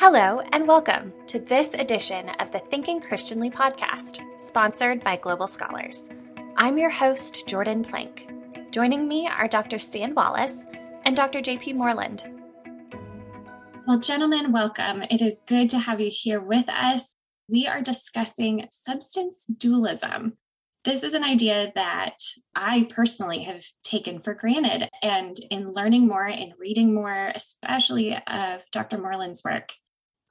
Hello, and welcome to this edition of the Thinking Christianly podcast, sponsored by Global Scholars. I'm your host, Jordan Plank. Joining me are Dr. Stan Wallace and Dr. JP Moreland. Well, gentlemen, welcome. It is good to have you here with us. We are discussing substance dualism. This is an idea that I personally have taken for granted. And in learning more and reading more, especially of Dr. Moreland's work,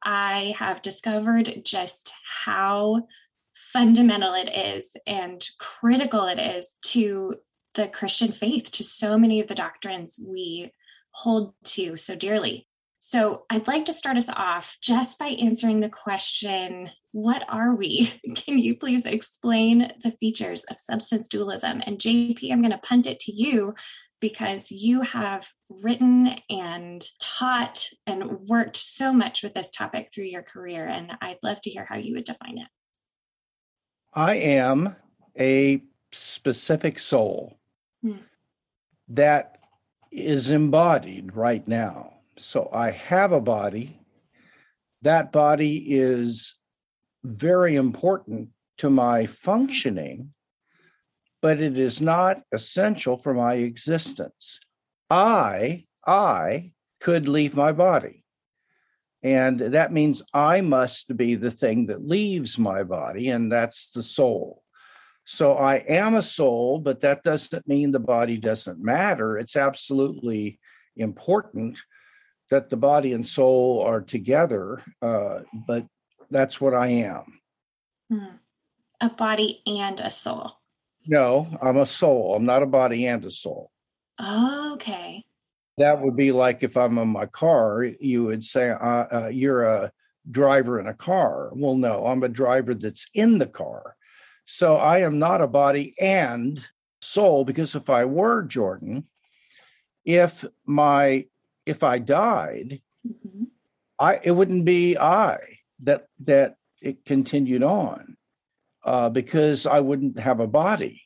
I have discovered just how fundamental it is and critical it is to the Christian faith, to so many of the doctrines we hold to so dearly. So, I'd like to start us off just by answering the question What are we? Can you please explain the features of substance dualism? And JP, I'm going to punt it to you because you have written and taught and worked so much with this topic through your career. And I'd love to hear how you would define it. I am a specific soul hmm. that is embodied right now. So I have a body. That body is very important to my functioning but it is not essential for my existence. I, I could leave my body. And that means I must be the thing that leaves my body, and that's the soul. So I am a soul, but that doesn't mean the body doesn't matter. It's absolutely important that the body and soul are together, uh, but that's what I am. Hmm. A body and a soul. No, I'm a soul. I'm not a body and a soul. okay. That would be like if I'm in my car, you would say, uh, uh, You're a driver in a car. Well, no, I'm a driver that's in the car. So I am not a body and soul because if I were Jordan, if my if I died, mm-hmm. I it wouldn't be I that that it continued on uh, because I wouldn't have a body.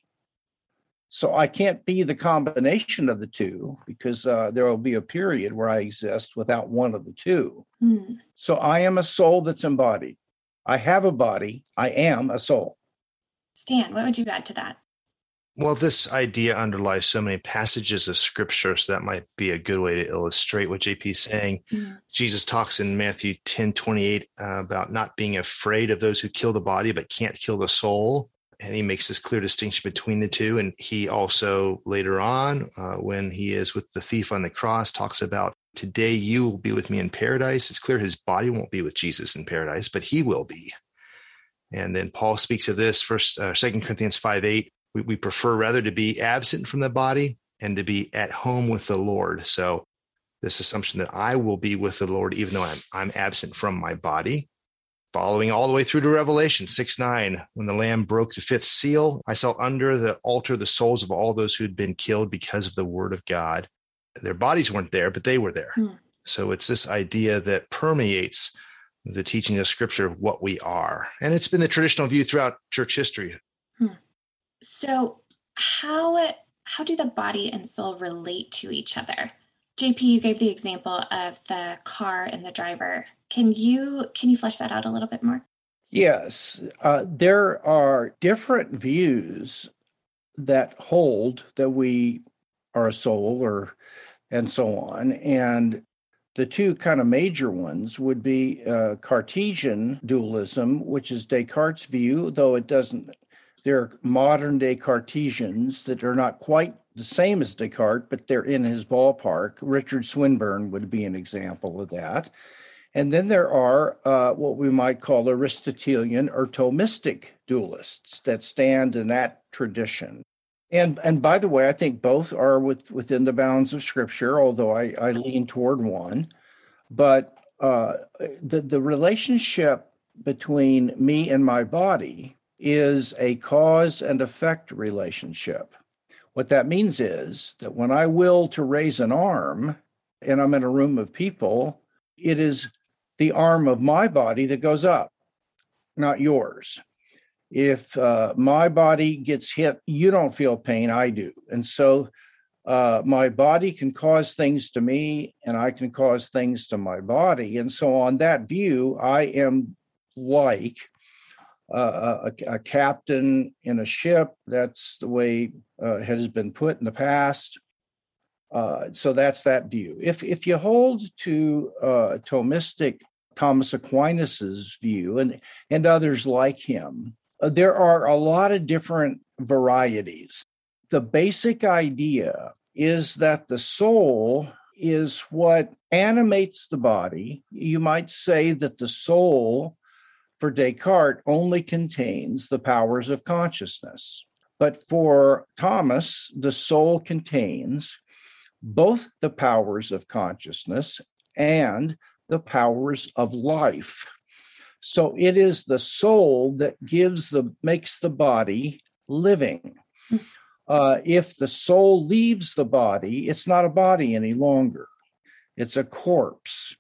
So I can't be the combination of the two because uh, there will be a period where I exist without one of the two. Mm. So I am a soul that's embodied. I have a body. I am a soul. Stan, what would you add to that? Well, this idea underlies so many passages of scripture, so that might be a good way to illustrate what JP is saying. Mm. Jesus talks in Matthew 10 28 uh, about not being afraid of those who kill the body but can't kill the soul. And he makes this clear distinction between the two. And he also, later on, uh, when he is with the thief on the cross, talks about today you will be with me in paradise. It's clear his body won't be with Jesus in paradise, but he will be. And then Paul speaks of this, first, uh, Second Corinthians 5 8 we, we prefer rather to be absent from the body and to be at home with the Lord. So this assumption that I will be with the Lord, even though I'm, I'm absent from my body, following all the way through to Revelation 6 9. When the Lamb broke the fifth seal, I saw under the altar the souls of all those who had been killed because of the word of God. Their bodies weren't there, but they were there. Hmm. So it's this idea that permeates the teaching of Scripture of what we are. And it's been the traditional view throughout church history. So how how do the body and soul relate to each other? JP, you gave the example of the car and the driver. Can you can you flesh that out a little bit more? Yes, uh, there are different views that hold that we are a soul, or and so on, and the two kind of major ones would be uh, Cartesian dualism, which is Descartes' view, though it doesn't they're modern day Cartesians that are not quite the same as Descartes, but they're in his ballpark. Richard Swinburne would be an example of that. And then there are uh, what we might call Aristotelian or Thomistic dualists that stand in that tradition. And and by the way, I think both are with, within the bounds of Scripture, although I, I lean toward one. But uh, the the relationship between me and my body is a cause and effect relationship. What that means is that when I will to raise an arm and I'm in a room of people, it is the arm of my body that goes up, not yours. If uh, my body gets hit, you don't feel pain, I do. And so uh, my body can cause things to me and I can cause things to my body. And so, on that view, I am like a, a, captain in a ship. That's the way uh, it has been put in the past. Uh, so that's that view. If if you hold to uh, Thomistic Thomas Aquinas's view and and others like him, uh, there are a lot of different varieties. The basic idea is that the soul is what animates the body. You might say that the soul for Descartes only contains the powers of consciousness. But for Thomas, the soul contains both the powers of consciousness and the powers of life. So it is the soul that gives the makes the body living. Hmm. Uh, if the soul leaves the body, it's not a body any longer. It's a corpse.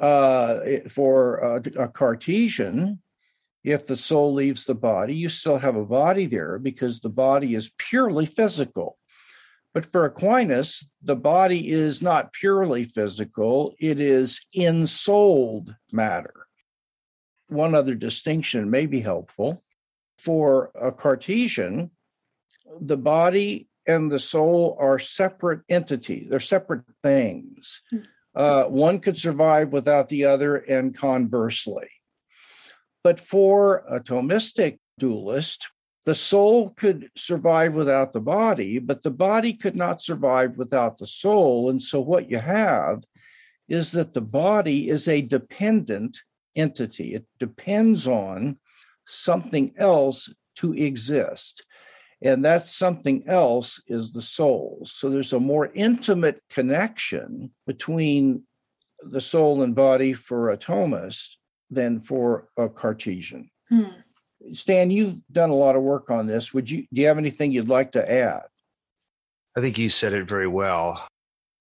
Uh, for a, a Cartesian, if the soul leaves the body, you still have a body there because the body is purely physical. But for Aquinas, the body is not purely physical, it is ensouled matter. One other distinction may be helpful. For a Cartesian, the body and the soul are separate entities, they're separate things. Hmm. Uh, one could survive without the other, and conversely. But for a Thomistic dualist, the soul could survive without the body, but the body could not survive without the soul. And so, what you have is that the body is a dependent entity, it depends on something else to exist. And that something else is the soul. So, there's a more intimate connection between the soul and body for a Thomist than for a Cartesian. Hmm. Stan, you've done a lot of work on this. Would you do you have anything you'd like to add? I think you said it very well.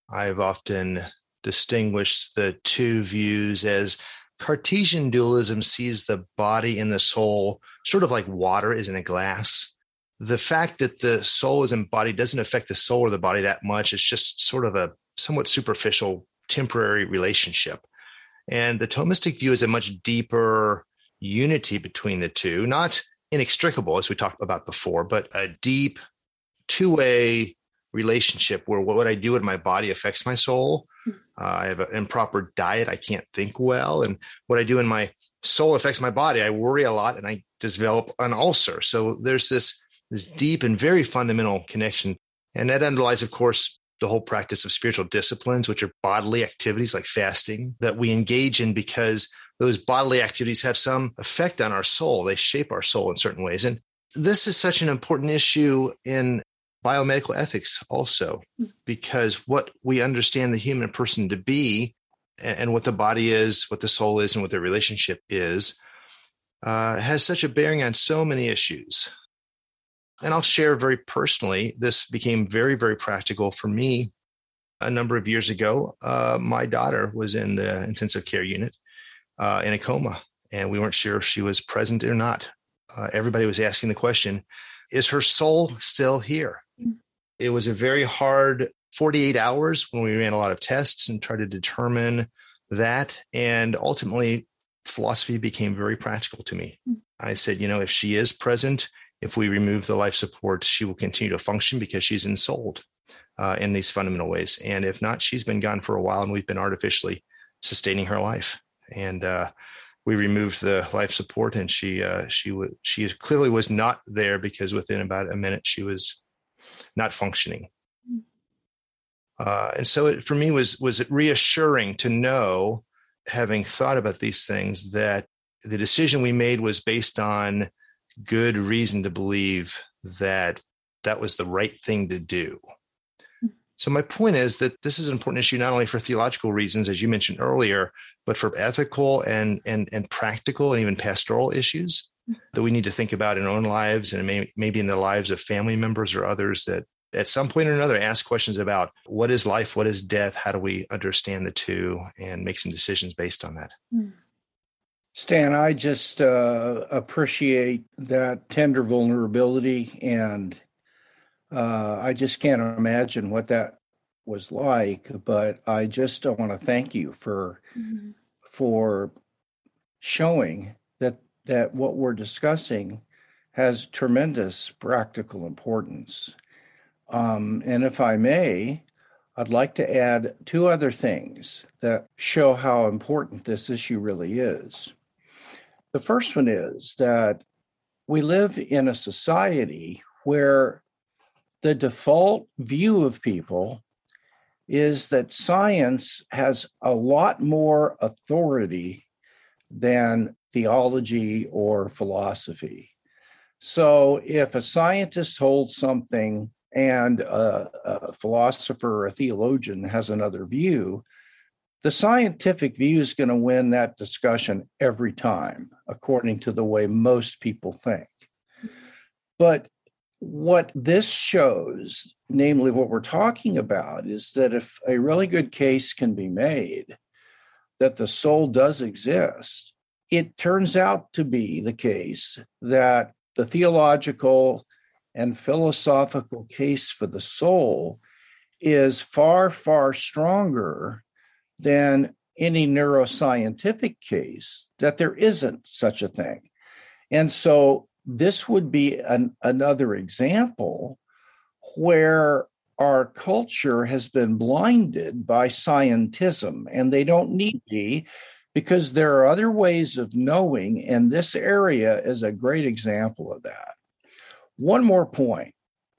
I've often distinguished the two views as Cartesian dualism sees the body and the soul sort of like water is in a glass. The fact that the soul is embodied doesn't affect the soul or the body that much. It's just sort of a somewhat superficial, temporary relationship. And the Thomistic view is a much deeper, unity between the two, not inextricable, as we talked about before, but a deep two way relationship where what I do in my body affects my soul. Hmm. Uh, I have an improper diet. I can't think well. And what I do in my soul affects my body. I worry a lot and I develop an ulcer. So there's this, this deep and very fundamental connection. And that underlies, of course, the whole practice of spiritual disciplines, which are bodily activities like fasting that we engage in because those bodily activities have some effect on our soul. They shape our soul in certain ways. And this is such an important issue in biomedical ethics also, because what we understand the human person to be and what the body is, what the soul is, and what the relationship is, uh, has such a bearing on so many issues. And I'll share very personally, this became very, very practical for me a number of years ago. Uh, my daughter was in the intensive care unit uh, in a coma, and we weren't sure if she was present or not. Uh, everybody was asking the question Is her soul still here? Mm. It was a very hard 48 hours when we ran a lot of tests and tried to determine that. And ultimately, philosophy became very practical to me. Mm. I said, you know, if she is present, if we remove the life support, she will continue to function because she's ensouled uh, in these fundamental ways. And if not, she's been gone for a while and we've been artificially sustaining her life and uh, we removed the life support, and she uh, she w- she clearly was not there because within about a minute she was not functioning. Hmm. Uh, and so it, for me was was reassuring to know, having thought about these things, that the decision we made was based on good reason to believe that that was the right thing to do. So my point is that this is an important issue not only for theological reasons, as you mentioned earlier, but for ethical and and and practical and even pastoral issues that we need to think about in our own lives and may, maybe in the lives of family members or others that at some point or another ask questions about what is life, what is death, how do we understand the two, and make some decisions based on that. Hmm. Stan, I just uh, appreciate that tender vulnerability and Uh, I just can't imagine what that was like. But I just want to thank you for mm-hmm. for showing that that what we're discussing has tremendous practical importance. Um, and if I may, I'd like to add two other things that show how important this issue really is. The first one is that we live in a society where the default view of people is that science has a lot more authority than theology or philosophy. So if a scientist holds something and a, a, philosopher or a theologian has another view, the scientific view is going to win that discussion every time, according to the way most people think. But what this shows, namely what we're talking about, is that if a really good case can be made that the soul does exist, it turns out to be the case that the theological and philosophical case for the soul is far, far stronger than any neuroscientific case that there isn't such a thing. And so this would be an, another example where our culture has been blinded by scientism, and they don't need to be because there are other ways of knowing, and this area is a great example of that. One more point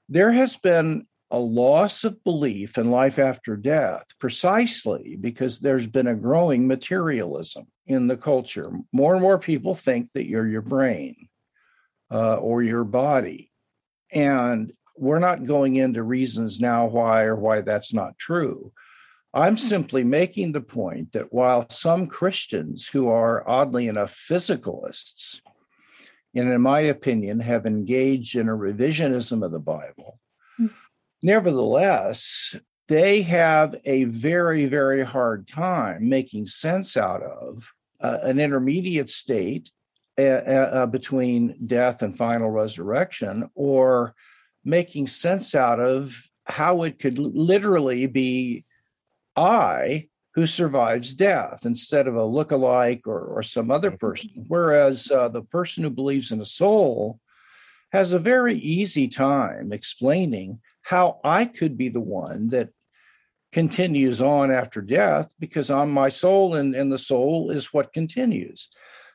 there has been a loss of belief in life after death precisely because there's been a growing materialism in the culture. More and more people think that you're your brain uh, or your body. And we're not going into reasons now why or why that's not true. I'm simply making the point that while some Christians who are oddly enough physicalists and in my opinion, have engaged in a revisionism of the Bible. Nevertheless, they have a very, very hard time making sense out of uh, an intermediate state uh, uh, between death and final resurrection, or making sense out of how it could literally be I who survives death instead of a look-alike or, or some other mm-hmm. person. Whereas uh, the person who believes in a soul has a very easy time explaining how I could be the one that continues on after death because I'm my soul and, and the soul is what continues.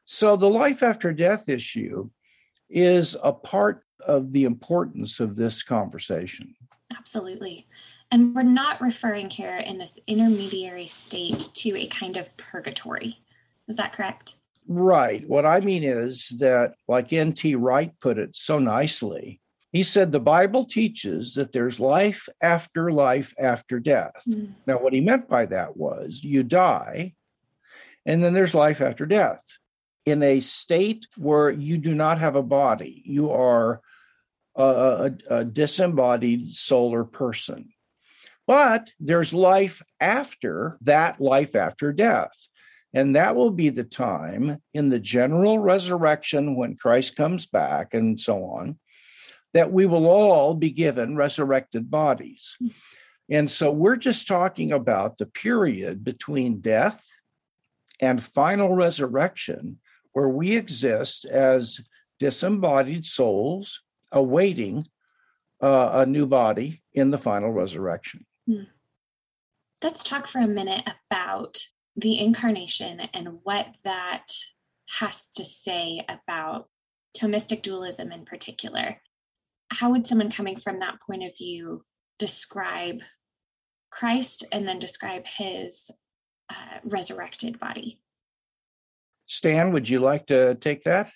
So the life after death issue is a part of the importance of this conversation. Absolutely. And we're not referring here in this intermediary state to a kind of purgatory. Is that correct? Right. What I mean is that, like N.T. Wright put it so nicely, he said the Bible teaches that there's life after life after death. Mm. Now, what he meant by that was you die, and then there's life after death in a state where you do not have a body. You are a, a, a disembodied solar person. But there's life after that life after death. And that will be the time in the general resurrection when Christ comes back and so on, that we will all be given resurrected bodies. And so we're just talking about the period between death and final resurrection, where we exist as disembodied souls awaiting uh, a new body in the final resurrection. Hmm. Let's talk for a minute about the incarnation and what that has to say about Thomistic dualism in particular. How would someone coming from that point of view describe Christ and then describe his uh, resurrected body? Stan, would you like to take that?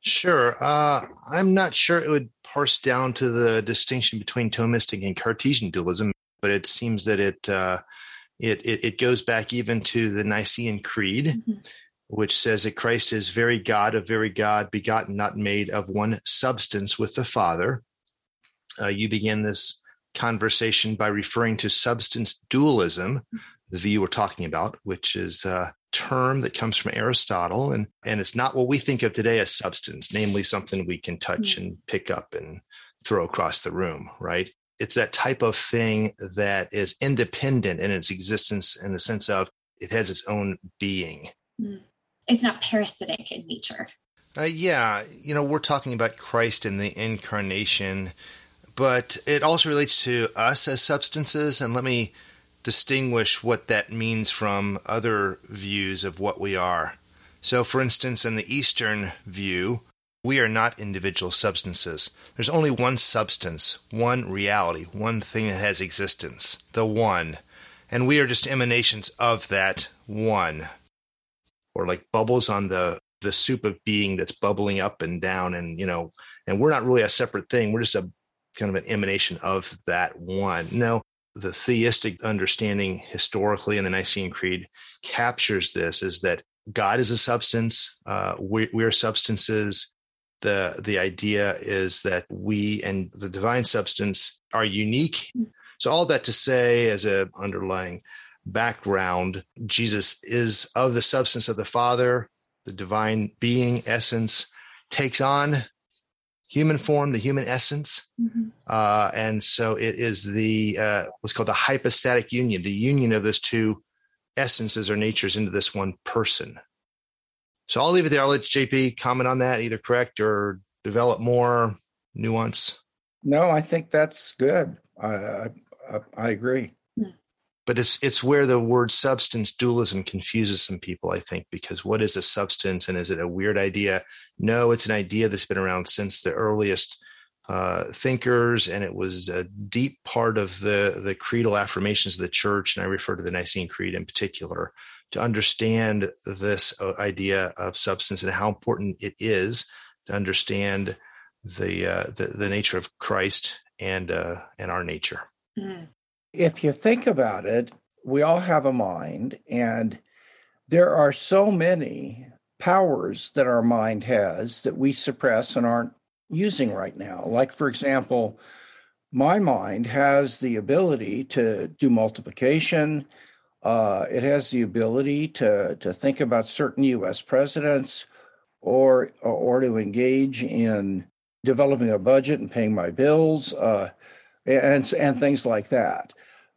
Sure. Uh, I'm not sure it would parse down to the distinction between Thomistic and Cartesian dualism but it seems that it uh, it, it, it goes back even to the Nicene Creed, mm-hmm. Which says that Christ is very God of very God, begotten, not made, of one substance with the Father. Uh, you begin this conversation by referring to substance dualism, the view we're talking about, which is a term that comes from Aristotle, and and it's not what we think of today as substance, namely something we can touch mm-hmm. and pick up and throw across the room, right? It's that type of thing that is independent in its existence in the sense of it has its own being. Mm. It's not parasitic in nature. Uh, yeah, you know, we're talking about Christ in the incarnation, but it also relates to us as substances. And let me distinguish what that means from other views of what we are. So, for instance, in the Eastern view, we are not individual substances. There's only one substance, one reality, one thing that has existence, the one. And we are just emanations of that one. Or like bubbles on the, the soup of being that's bubbling up and down. And, you know, and we're not really a separate thing. We're just a kind of an emanation of that one. No, the theistic understanding historically in the Nicene Creed captures this is that God is a substance, uh, we, we are substances. The, the idea is that we and the divine substance are unique. Hmm. So, all that to say, as a underlying background, Jesus is of the substance of the Father, the divine being, essence, takes on human form, the human essence. Mm-hmm. Uh, and so it is the uh, what's called the hypostatic union, the union of those two essences or natures into this one person. So I'll leave it there. I'll let JP comment on that, either correct or develop more nuance. No, I think that's good. I I, I agree but it's it's where the word substance dualism confuses some people i think because what is a substance and is it a weird idea? No it's an idea that's been around since the earliest uh, thinkers and it was a deep part of the the creedal affirmations of the church and i refer to the nicene creed in particular to understand this uh, idea of substance and how important it is to understand the uh, the, the nature of christ and uh, and our nature. Mm if you think about it, we all have a mind, and there are so many powers that our mind has that we suppress and aren't using right now. Like, for example, my mind has the ability to do multiplication. Uh, it has the ability to to think about certain U.S. presidents, or or to engage in developing a budget and paying my bills, uh, and and things like that.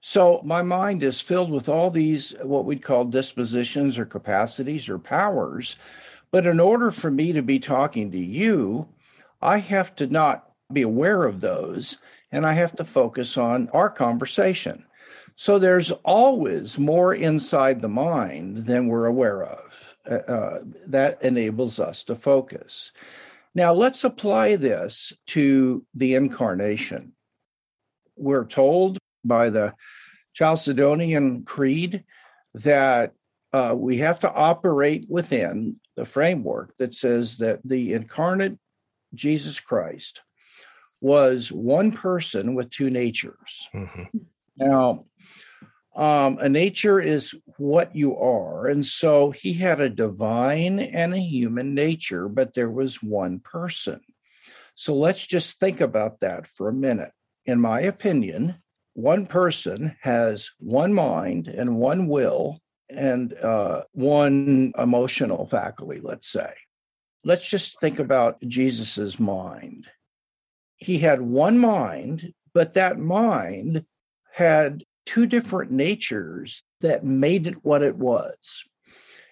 So my mind is filled with all these, what we'd call dispositions or capacities or powers. But in order for me to be talking to you, I have to not be aware of those and I have to focus on our conversation. So there's always more inside the mind than we're aware of. Uh, uh that enables us to focus. Now, let's apply this to the incarnation. We're told by the Chalcedonian Creed that uh, we have to operate within the framework that says that the incarnate Jesus Christ was one person with two natures. Mm-hmm. Now, um, a nature is what you are. And so he had a divine and a human nature, but there was one person. So let's just think about that for a minute. In my opinion, one person has one mind and one will and uh, one emotional faculty, let's say. Let's just think about Jesus's mind. He had one mind, but that mind had two different natures that made it what it was.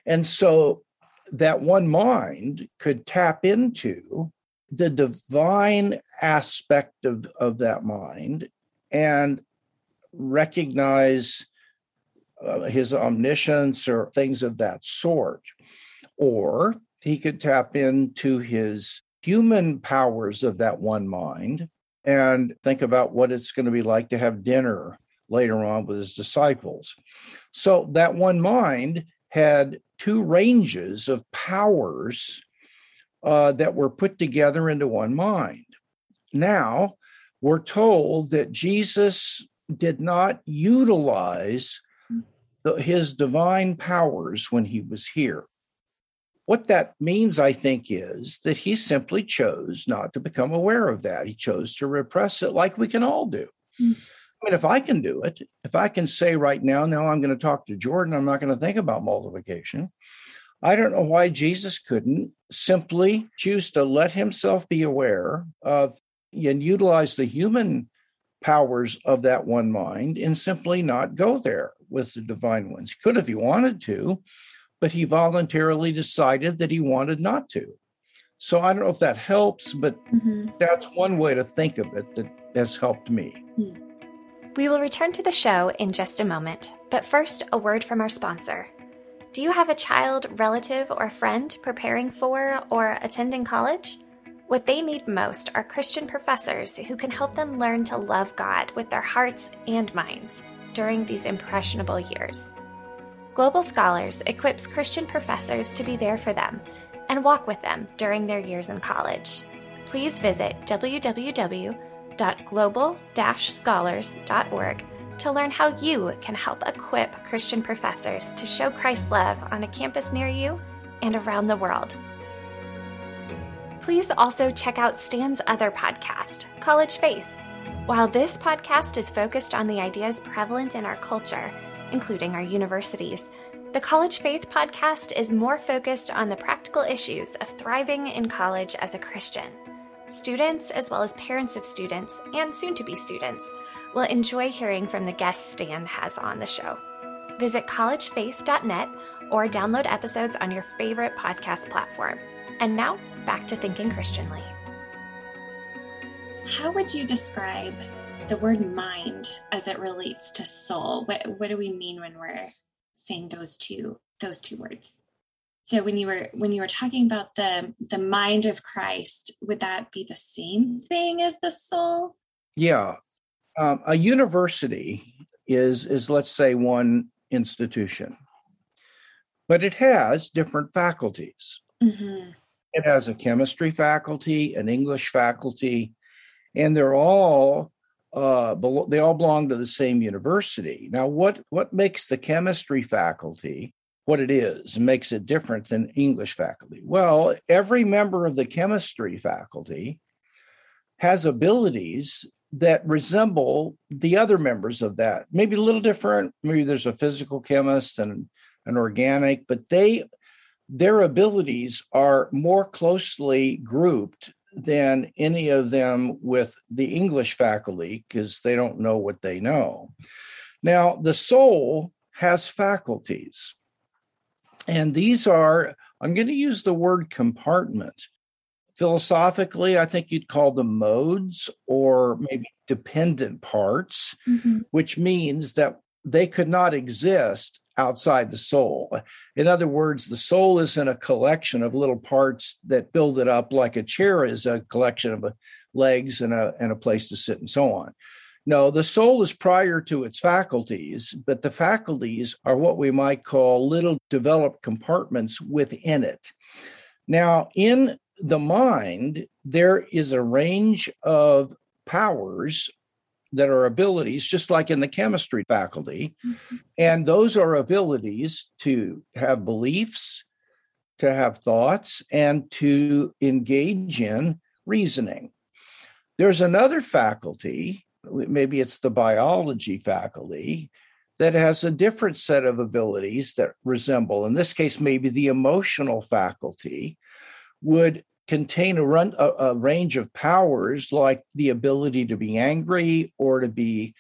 And so that one mind could tap into the divine aspect of, of that mind and recognize uh, his omniscience or things of that sort. Or he could tap into his human powers of that one mind and think about what it's going to be like to have dinner later on with his disciples. So that one mind had two ranges of powers uh, that were put together into one mind. Now, we're told that Jesus did not utilize the, his divine powers when he was here. What that means, I think, is that he simply chose not to become aware of that. He chose to repress it like we can all do. Mm. I mean, if I can do it, if I can say right now, now I'm going to talk to Jordan, I'm not going to think about multiplication. I don't know why Jesus couldn't simply choose to let himself be aware of and utilize the human powers of that one mind and simply not go there with the divine ones. He could if he wanted to, but he voluntarily decided that he wanted not to. So I don't know if that helps, but mm-hmm. that's one way to think of it that has helped me. Hmm. We will return to the show in just a moment, but first, a word from our sponsor. Do you have a child, relative, or friend preparing for or attending college? What they need most are Christian professors who can help them learn to love God with their hearts and minds during these impressionable years. Global Scholars equips Christian professors to be there for them and walk with them during their years in college. Please visit www.global-scholars.org to learn how you can help equip Christian professors to show Christ's love on a campus near you and around the world. Please also check out Stan's other podcast, College Faith. While this podcast is focused on the ideas prevalent in our culture, including our universities, the College Faith podcast is more focused on the practical issues of thriving in college as a Christian. Students, as well as parents of students and soon to be students, will enjoy hearing from the guests Stan has on the show. Visit collegefaith.net or download episodes on your favorite podcast platform. And now, back to thinking Christianly. How would you describe the word mind as it relates to soul? What what do we mean when we're saying those two those two words? So when you were when you were talking about the the mind of Christ, would that be the same thing as the soul? Yeah, um, a university is is let's say one institution, but it has different faculties. Mm-hmm. It has a chemistry faculty, an English faculty, and they're all uh, they all belong to the same university. Now, what what makes the chemistry faculty what it is makes it different than English faculty? Well, every member of the chemistry faculty has abilities that resemble the other members of that. Maybe a little different. Maybe there's a physical chemist and an organic, but they their abilities are more closely grouped than any of them with the English faculty because they don't know what they know. Now, the soul has faculties, and these are, I'm going to use the word compartment. Philosophically, I think you'd call them modes or maybe dependent parts, mm-hmm. which means that they could not exist outside the soul. In other words, the soul isn't a collection of little parts that build it up like a chair is a collection of legs and a, and a place to sit and so on. No, the soul is prior to its faculties, but the faculties are what we might call little developed compartments within it. Now, in the mind, there is a range of powers that are abilities, just like in the chemistry faculty. Mm-hmm. And those are abilities to have beliefs, to have thoughts, and to engage in reasoning. There's another faculty, maybe it's the biology faculty, that has a different set of abilities that resemble, in this case, maybe the emotional faculty would contain a, run, a, a, range of powers like the ability to be angry or to be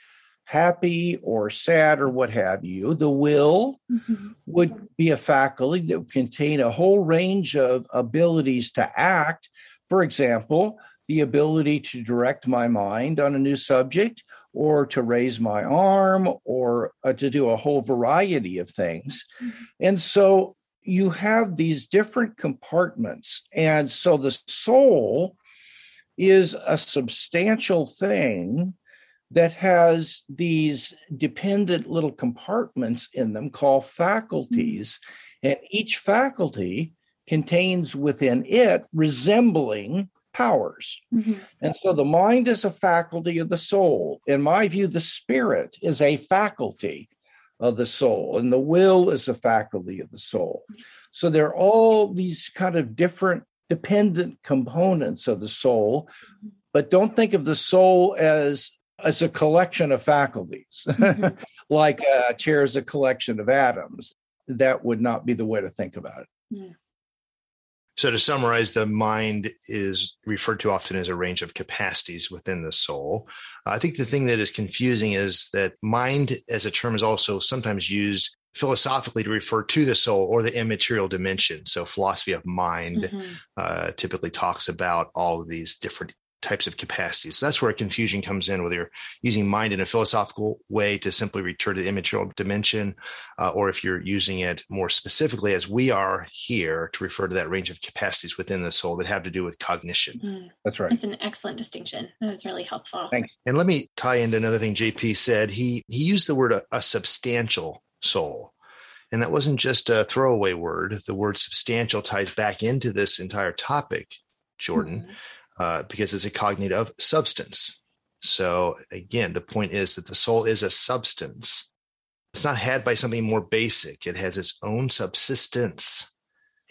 happy or sad or what have you. The will mm-hmm. would be a faculty that would contain a whole range of abilities to act. For example, the ability to direct my mind on a new subject or to raise my arm or uh, to do a whole variety of things. Mm-hmm. And so you have these different compartments. And so the soul is a substantial thing that has these dependent little compartments in them called faculties. Mm-hmm. And each faculty contains within it resembling powers. Mm-hmm. And so the mind is a faculty of the soul. In my view, the spirit is a faculty of the soul, and the will is a faculty of the soul. So there are all these kind of different dependent components of the soul, but don't think of the soul as as a collection of faculties, mm-hmm. like a chair is a collection of atoms. That would not be the way to think about it. Yeah. So, to summarize, the mind is referred to often as a range of capacities within the soul. I think the thing that is confusing is that mind as a term is also sometimes used philosophically to refer to the soul or the immaterial dimension. So, philosophy of mind mm-hmm. uh, typically talks about all of these different types of capacities. So that's where confusion comes in, whether you're using mind in a philosophical way to simply return to the immaterial dimension, uh, or if you're using it more specifically, as we are here, to refer to that range of capacities within the soul that have to do with cognition. Mm. That's right. It's an excellent distinction. That was really helpful. Thanks. And let me tie into another thing JP said. He he used the word a, a substantial soul. And that wasn't just a throwaway word. The word substantial ties back into this entire topic, Jordan. Mm-hmm uh, because it's a cognitive substance. So again, the point is that the soul is a substance. It's not had by something more basic. It has its own subsistence.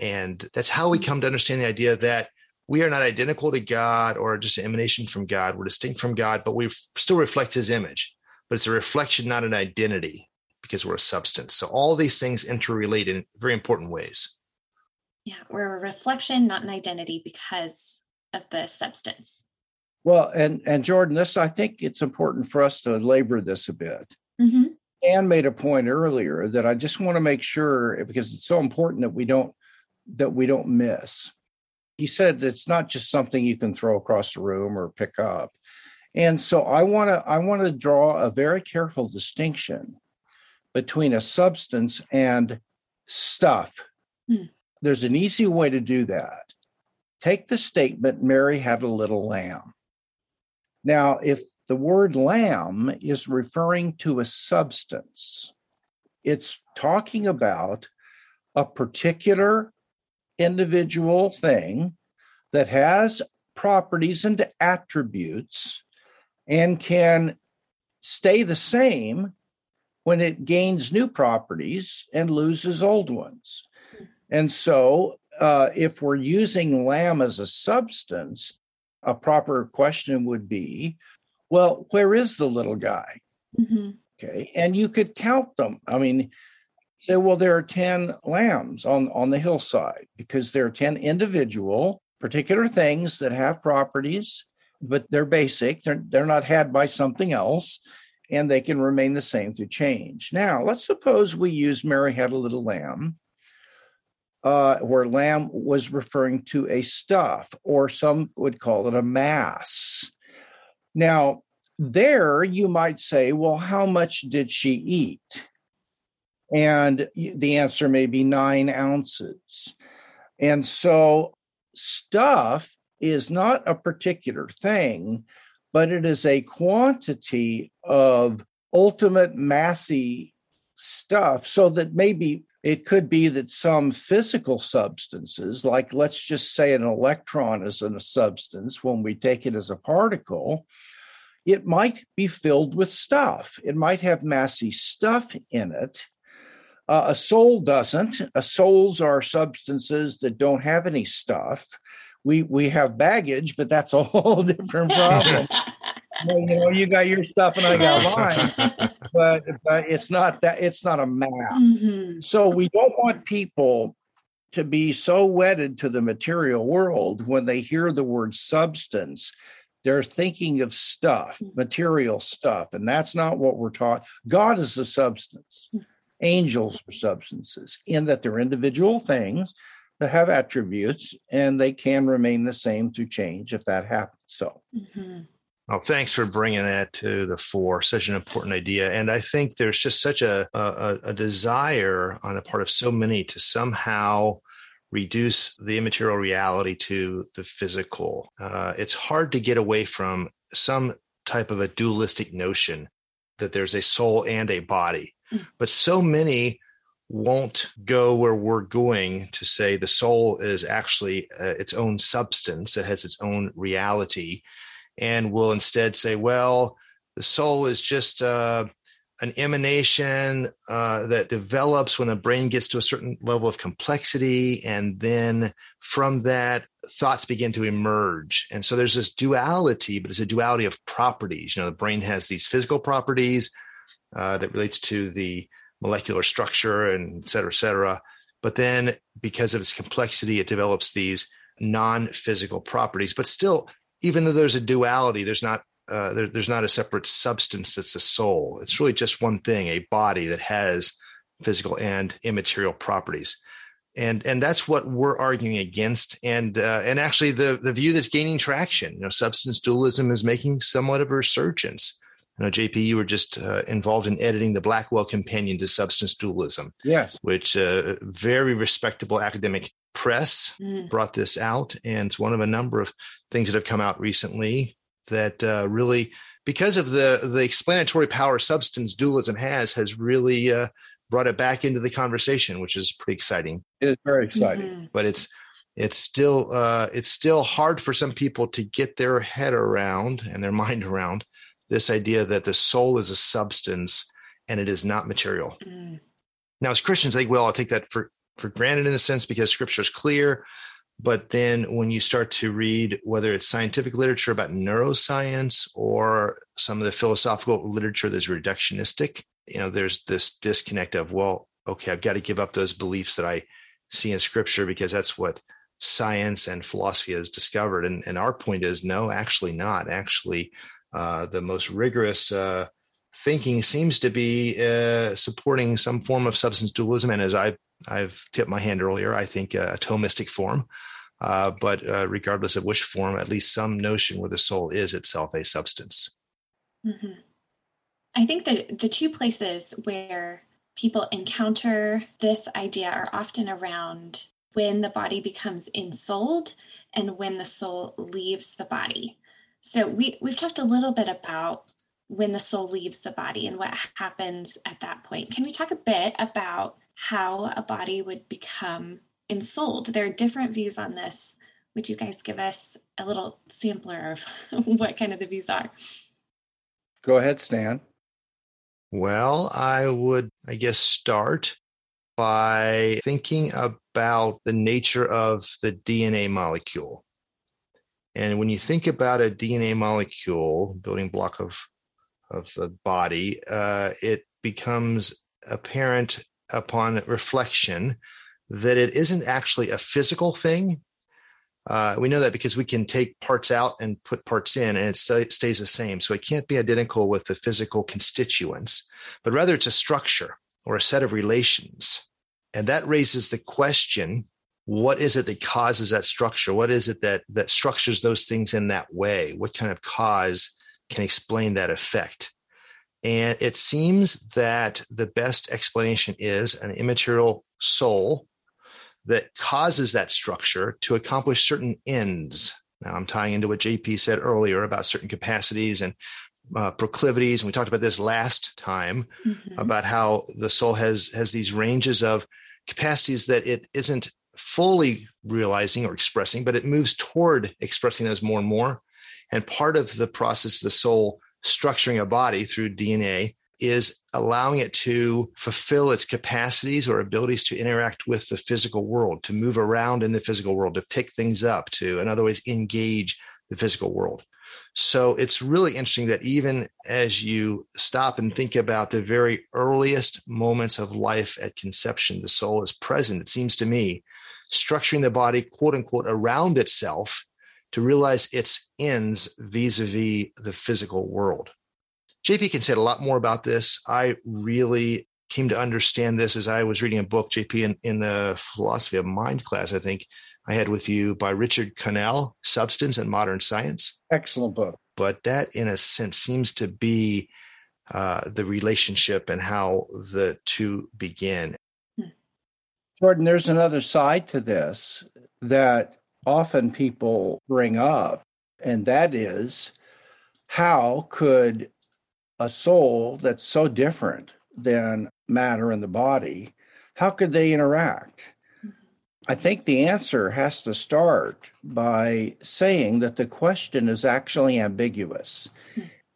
And that's how we come to understand the idea that we are not identical to God or just an emanation from God. We're distinct from God, but we still reflect his image. But it's a reflection, not an identity, because we're a substance. So all these things interrelate in very important ways. Yeah, we're a reflection, not an identity, because of the substance. Well, and and Jordan, this I think it's important for us to labor this a bit. Mm-hmm. Anne made a point earlier that I just want to make sure because it's so important that we don't that we don't miss. He said it's not just something you can throw across the room or pick up. And so I want to I want to draw a very careful distinction between a substance and stuff. Hmm. There's an easy way to do that. Take the statement, Mary had a little lamb. Now, if the word lamb is referring to a substance, it's talking about a particular individual thing that has properties and attributes and can stay the same when it gains new properties and loses old ones. And so uh, if we're using lamb as a substance, a proper question would be, well, where is the little guy? Mm-hmm. Okay, and you could count them. I mean, say, well, there are ten lambs on on the hillside because there are ten individual particular things that have properties, but they're basic. They're they're not had by something else, and they can remain the same through change. Now, let's suppose we use Mary had a little lamb uh, where lamb was referring to a stuff, or some would call it a mass. Now, there you might say, well, how much did she eat? And the answer may be nine ounces. And so, stuff is not a particular thing, but it is a quantity of ultimate massy stuff so that maybe it could be that some physical substances, like let's just say an electron is a substance when we take it as a particle, it might be filled with stuff. It might have massy stuff in it. Uh, a soul doesn't. A souls are substances that don't have any stuff. We we have baggage, but that's a whole different problem. you know, you got your stuff and I got mine. But, but it's not that it's not a mass. Mm-hmm. So we don't want people to be so wedded to the material world when they hear the word substance they're thinking of stuff mm. material stuff and that's not what we're taught god is a substance mm. angels are substances in that they're individual things that have attributes and they can remain the same through change if that happens so mm-hmm. Well, thanks for bringing that to the fore. Such an important idea, and I think there's just such a, a, a desire on the part of so many to somehow reduce the immaterial reality to the physical. Uh, it's hard to get away from some type of a dualistic notion that there's a soul and a body, mm. but so many won't go where we're going to say the soul is actually uh, its own substance it has its own reality and will instead say, well, the soul is just uh, an emanation uh, that develops when the brain gets to a certain level of complexity. And then from that, thoughts begin to emerge. And so there's this duality, but it's a duality of properties. You know, the brain has these physical properties uh, that relates to the molecular structure and et cetera, et cetera. But then, because of its complexity, it develops these non physical properties. But still, even though there's a duality, there's not uh, there, there's not a separate substance that's the soul. It's really just one thing, a body that has physical and immaterial properties. And and that's what we're arguing against. And uh, and actually, the the view that's gaining traction, you know, substance dualism is making somewhat of a resurgence. You know, JP, you were just uh, involved in editing the Blackwell Companion to Substance Dualism. Yes, which uh, very respectable academic press mm. brought this out, and it's one of a number of things that have come out recently that uh, really, because of the the explanatory power substance dualism has, has really uh, brought it back into the conversation, which is pretty exciting. It is very exciting, mm-hmm. but it's it's still uh, it's still hard for some people to get their head around and their mind around this idea that the soul is a substance and it is not material. Mm. Now, as Christians, I think we all take that for for granted in a sense because Scripture is clear. But then when you start to read whether it's scientific literature about neuroscience or some of the philosophical literature that's reductionistic, you know, there's this disconnect of, well, okay, I've got to give up those beliefs that I see in scripture because that's what science and philosophy has discovered. And, and our point is no, actually not. Actually, uh, the most rigorous uh, thinking seems to be uh, supporting some form of substance dualism. And as I, I've tipped my hand earlier, I think a Thomistic form uh, but uh, regardless of which form, at least some notion where the soul is itself a substance. Mm-hmm. I think that the two places where people encounter this idea are often around when the body becomes ensouled and when the soul leaves the body. So we we've talked a little bit about when the soul leaves the body and what happens at that point. Can we talk a bit about how a body would become ensouled. There are different views on this. Would you guys give us a little sampler of what kind of the views are? Go ahead, Stan. Well, I would, I guess, start by thinking about the nature of the DNA molecule. And when you think about a DNA molecule, building block of of the body, uh, it becomes apparent upon reflection that it isn't actually a physical thing. Uh, we know that because we can take parts out and put parts in, and it st- stays the same. So it can't be identical with the physical constituents, but rather it's a structure or a set of relations. And that raises the question what is it that causes that structure? What is it that, that structures those things in that way? What kind of cause can explain that effect? And it seems that the best explanation is an immaterial soul that causes that structure to accomplish certain ends. Now, I'm tying into what JP said earlier about certain capacities and uh, proclivities, and we talked about this last time mm-hmm. about how the soul has has these ranges of capacities that it isn't fully realizing or expressing, but it moves toward expressing those more and more. And part of the process of the soul structuring a body through DNA is allowing it to fulfill its capacities or abilities to interact with the physical world, to move around in the physical world, to pick things up, to, in other ways, engage the physical world. So it's really interesting that even as you stop and think about the very earliest moments of life at conception, the soul is present, it seems to me, structuring the body, quote unquote, around itself to realize its ends vis a vis the physical world. JP can say a lot more about this. I really came to understand this as I was reading a book, JP, in, in the philosophy of mind class, I think I had with you by Richard Connell, Substance and Modern Science. Excellent book. But that, in a sense, seems to be uh, the relationship and how the two begin. Jordan, there's another side to this that often people bring up, and that is how could a soul that's so different than matter in the body, how could they interact? I think the answer has to start by saying that the question is actually ambiguous.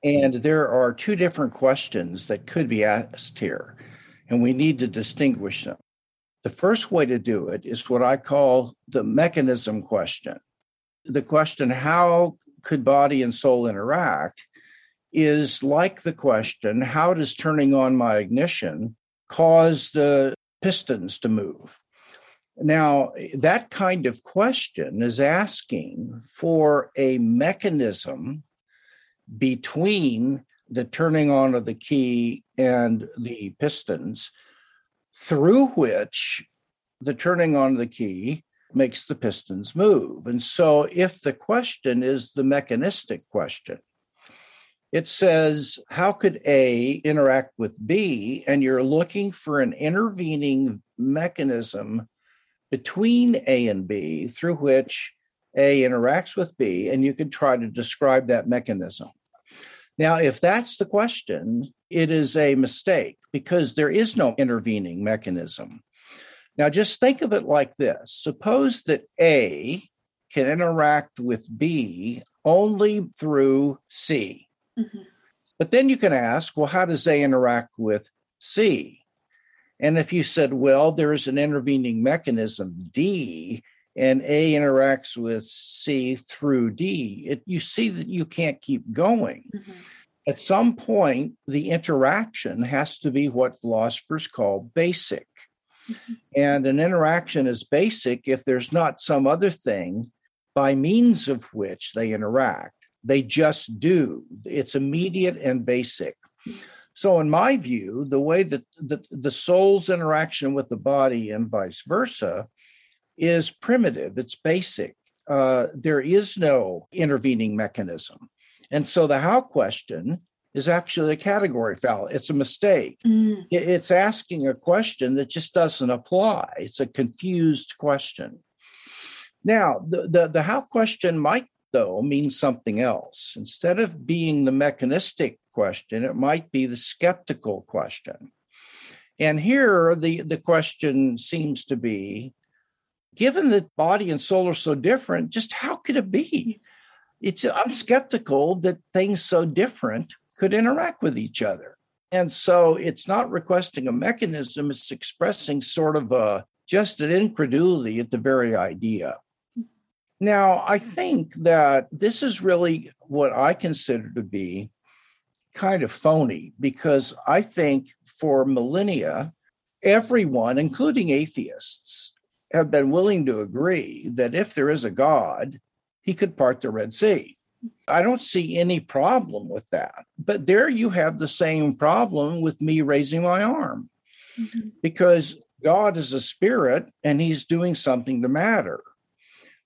And there are two different questions that could be asked here, and we need to distinguish them. The first way to do it is what I call the mechanism question. The question, how could body and soul interact? is like the question how does turning on my ignition cause the pistons to move? Now, that kind of question is asking for a mechanism between the turning on of the key and the pistons through which the turning on the key makes the pistons move. And so, if the question is the mechanistic question, it says, How could A interact with B? And you're looking for an intervening mechanism between A and B through which A interacts with B, and you could try to describe that mechanism. Now, if that's the question, it is a mistake because there is no intervening mechanism. Now, just think of it like this suppose that A can interact with B only through C. Mm-hmm. But then you can ask, well, how does A interact with C? And if you said, well, there is an intervening mechanism, D, and A interacts with C through D, it, you see that you can't keep going. Mm-hmm. At some point, the interaction has to be what philosophers call basic. Mm-hmm. And an interaction is basic if there's not some other thing by means of which they interact. They just do. It's immediate and basic. So, in my view, the way that the, the soul's interaction with the body and vice versa is primitive, it's basic. Uh, there is no intervening mechanism. And so the how question is actually a category foul. It's a mistake. Mm. It's asking a question that just doesn't apply. It's a confused question. Now, the, the, the how question might, though, mean something else. Instead of being the mechanistic question, it might be the skeptical question. And here, the, the question seems to be given that body and soul are so different, just how could it be? It's I'm skeptical that things so different could interact with each other. And so it's not requesting a mechanism, it's expressing sort of a just an incredulity at the very idea. Now, I think that this is really what I consider to be kind of phony because I think for millennia, everyone, including atheists, have been willing to agree that if there is a God, he could part the Red Sea. I don't see any problem with that. But there you have the same problem with me raising my arm mm-hmm. because God is a spirit and he's doing something to matter.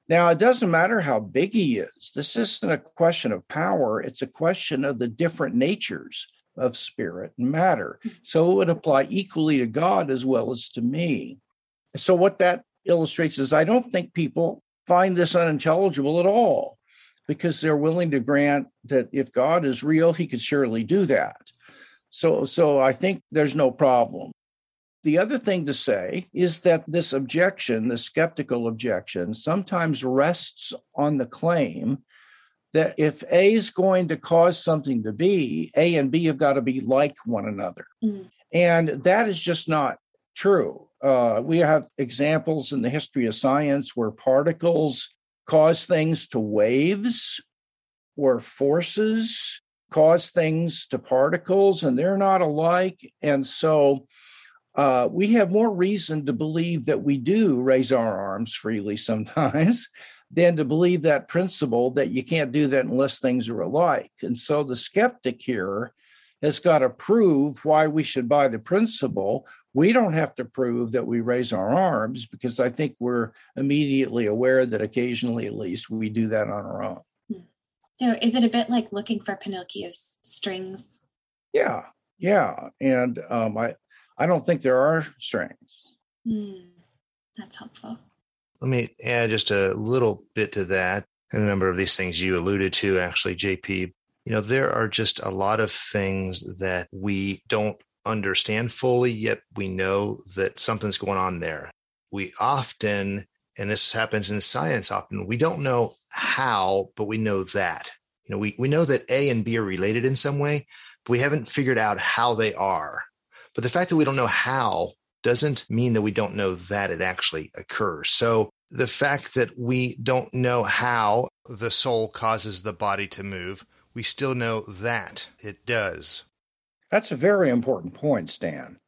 Now, it doesn't matter how big he is. This isn't a question of power, it's a question of the different natures of spirit and matter. So it would apply equally to God as well as to me. So, what that illustrates is I don't think people find this unintelligible at all because they're willing to grant that if God is real, he could surely do that. So, so I think there's no problem. The other thing to say is that this objection, the skeptical objection, sometimes rests on the claim that if A is going to cause something to be, A and B have got to be like one another. Mm. And that is just not true. Uh, we have examples in the history of science where particles cause things to waves where forces cause things to particles and they're not alike. And so uh, we have more reason to believe that we do raise our arms freely sometimes than to believe that principle that you can't do that unless things are alike. And so the skeptic here has got to prove why we should buy the principle. We don't have to prove that we raise our arms because I think we're immediately aware that occasionally, at least, we do that on our own. Hmm. So, is it a bit like looking for Pinocchio's strings? Yeah, yeah, and um, I, I don't think there are strings. Mm, that's helpful. Let me add just a little bit to that. a number of these things you alluded to, actually, JP you know, there are just a lot of things that we don't understand fully, yet we know that something's going on there. We often, and this happens in science often, we don't know how, but we know that. You know, we, we know that A and B are related in some way, but we haven't figured out how they are. But the fact that we don't know how doesn't mean that we don't know that it actually occurs. So the fact that we don't know how the soul causes the body to move we still know that it does. That's a very important point, Stan.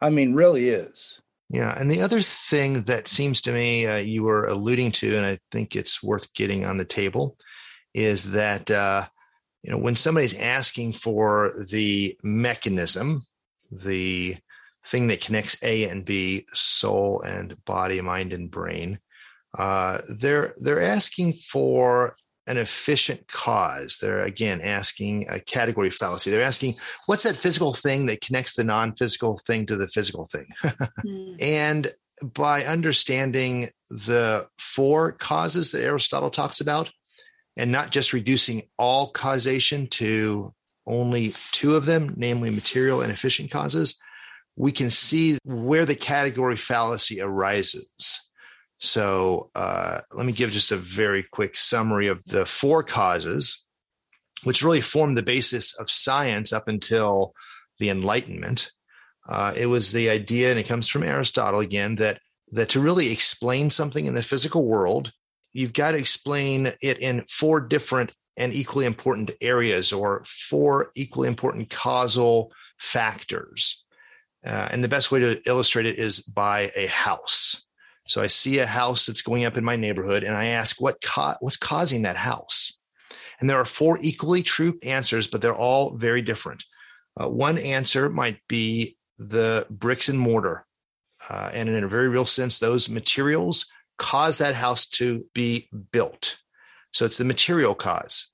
I mean, really is. Yeah. And the other thing that seems to me uh, you were alluding to, and I think it's worth getting on the table, is that, uh, you know, when somebody's asking for the mechanism, the thing that connects A and B, soul and body, mind and brain, uh, they're they're asking for an efficient cause. They're again asking a category fallacy. They're asking, what's that physical thing that connects the non physical thing to the physical thing? mm. And by understanding the four causes that Aristotle talks about, and not just reducing all causation to only two of them, namely material and efficient causes, we can see where the category fallacy arises. So uh, let me give just a very quick summary of the four causes, which really formed the basis of science up until the Enlightenment. Uh, it was the idea, and it comes from Aristotle again, that that to really explain something in the physical world, you've got to explain it in four different and equally important areas, or four equally important causal factors. Uh, and the best way to illustrate it is by a house. So I see a house that's going up in my neighborhood and I ask what what's causing that house? And there are four equally true answers, but they're all very different. Uh, one answer might be the bricks and mortar. Uh, and in a very real sense, those materials cause that house to be built. So it's the material cause.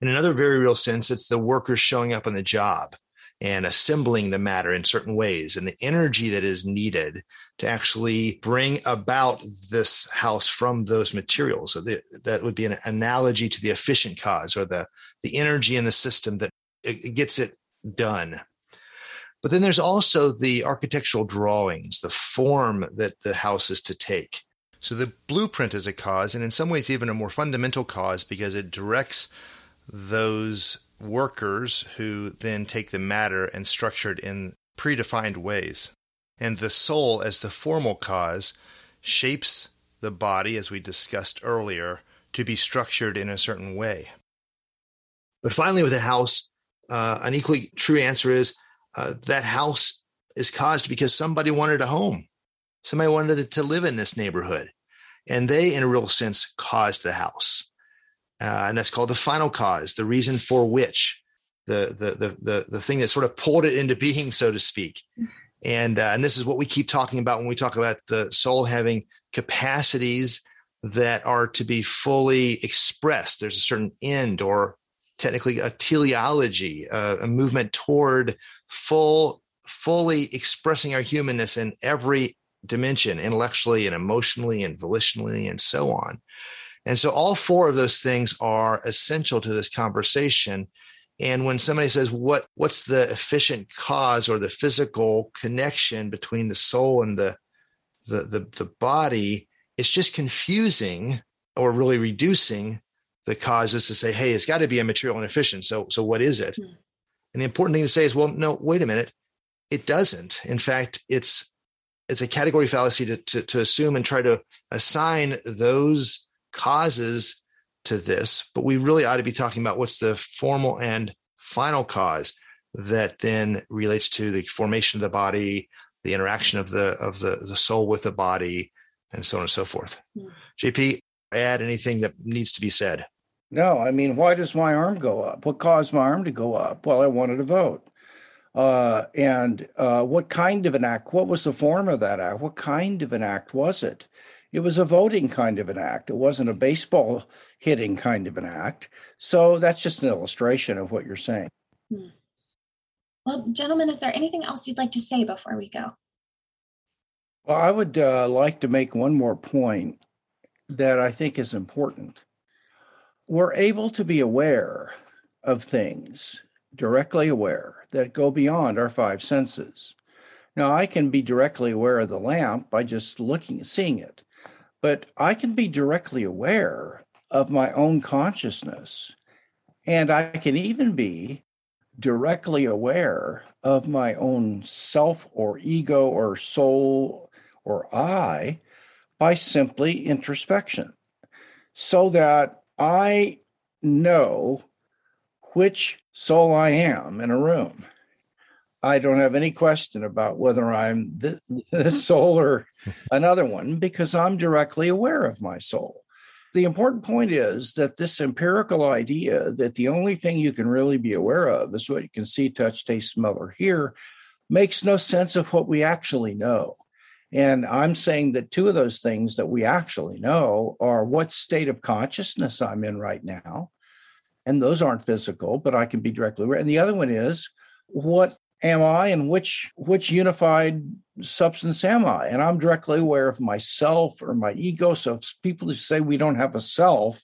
In another very real sense, it's the workers showing up on the job and assembling the matter in certain ways and the energy that is needed to actually bring about this house from those materials. So the, that would be an analogy to the efficient cause or the, the energy in the system that it, gets it done. But then there's also the architectural drawings, the form that the house is to take. So the blueprint is a cause, and in some ways, even a more fundamental cause because it directs those workers who then take the matter and structure it in predefined ways. And the soul, as the formal cause, shapes the body, as we discussed earlier, to be structured in a certain way. But finally, with a house, uh, an equally true answer is uh, that house is caused because somebody wanted a home. Somebody wanted to live in this neighborhood. And they, in a real sense, caused the house. Uh, and that's called the final cause, the reason for which, the, the, the, the, the thing that sort of pulled it into being, so to speak. And, uh, and this is what we keep talking about when we talk about the soul having capacities that are to be fully expressed. There's a certain end or technically a teleology, uh, a movement toward full, fully expressing our humanness in every dimension, intellectually and emotionally and volitionally and so on. And so all four of those things are essential to this conversation. And when somebody says, what, what's the efficient cause or the physical connection between the soul and the, the, the, the body, it's just confusing or really reducing the causes to say, hey, it's got to be a material and efficient. So, so what is it? Mm. And the important thing to say is, well, no, wait a minute. It doesn't. In fact, it's it's a category fallacy to, to, to assume and try to assign those causes to this, but we really ought to be talking about what's the formal and final cause that then relates to the formation of the body, the interaction of the of the, the soul with the body, and so on and so forth. Mm. JP, add anything that needs to be said. No, I mean, why does my arm go up? What caused my arm to go up? Well, I wanted to vote. Uh, and uh, what kind of an act? What was the form of that act? What kind of an act was it? It was a voting kind of an act. It wasn't a baseball hitting kind of an act. So that's just an illustration of what you're saying. Hmm. Well, gentlemen, is there anything else you'd like to say before we go? Well, I would uh, like to make one more point that I think is important. We're able to be aware of things, directly aware, that go beyond our five senses. Now, I can be directly aware of the lamp by just looking, seeing it but I can be directly aware of my own consciousness. And I can even be directly aware of my own self or ego or soul or I by simply introspection so that I know which soul I am in a room. I don't have any question about whether I'm this, this soul or another one because I'm directly aware of my soul. The important point is that this empirical idea that the only thing you can really be aware of is what you can see, touch, taste, smell, or hear makes no sense of what we actually know. And I'm saying that two of those things that we actually know are what state of consciousness I'm in right now. And those aren't physical, but I can be directly aware. And the other one is what am I and which which unified substance am I? And I'm directly aware of myself or my ego. So if people who say we don't have a self,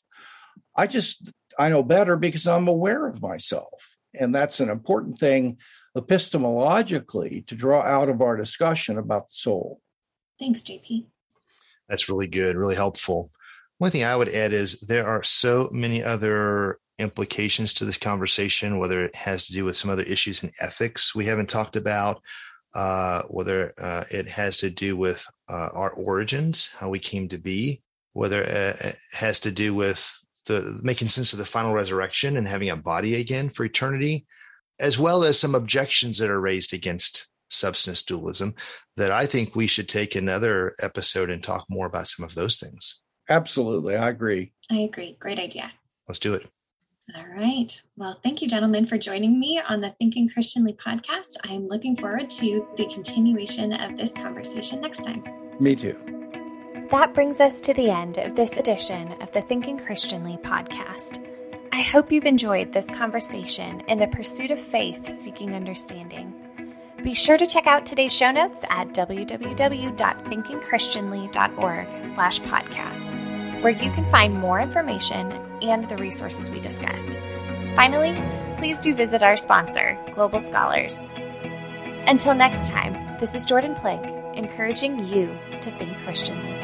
I just I know better because I'm aware of myself. And that's an important thing epistemologically to draw out of our discussion about the soul. Thanks, JP. That's really good, really helpful. One thing I would add is there are so many other implications to this conversation, whether it has to do with some other issues in ethics we haven't talked about, uh, whether uh, it has to do with uh, our origins, how we came to be, whether uh, it has to do with the making sense of the final resurrection and having a body again for eternity, as well as some objections that are raised against substance dualism that I think we should take another episode and talk more about some of those things. Absolutely. I agree. I agree. Great idea. Let's do it. All right. Well, thank you, gentlemen, for joining me on the Thinking Christianly podcast. I am looking forward to the continuation of this conversation next time. Me too. That brings us to the end of this edition of the Thinking Christianly podcast. I hope you've enjoyed this conversation in the pursuit of faith seeking understanding. Be sure to check out today's show notes at www.thinkingchristianly.org slash podcast, where you can find more information and the resources we discussed. Finally, please do visit our sponsor, Global Scholars. Until next time, this is Jordan Plank, encouraging you to think Christianly.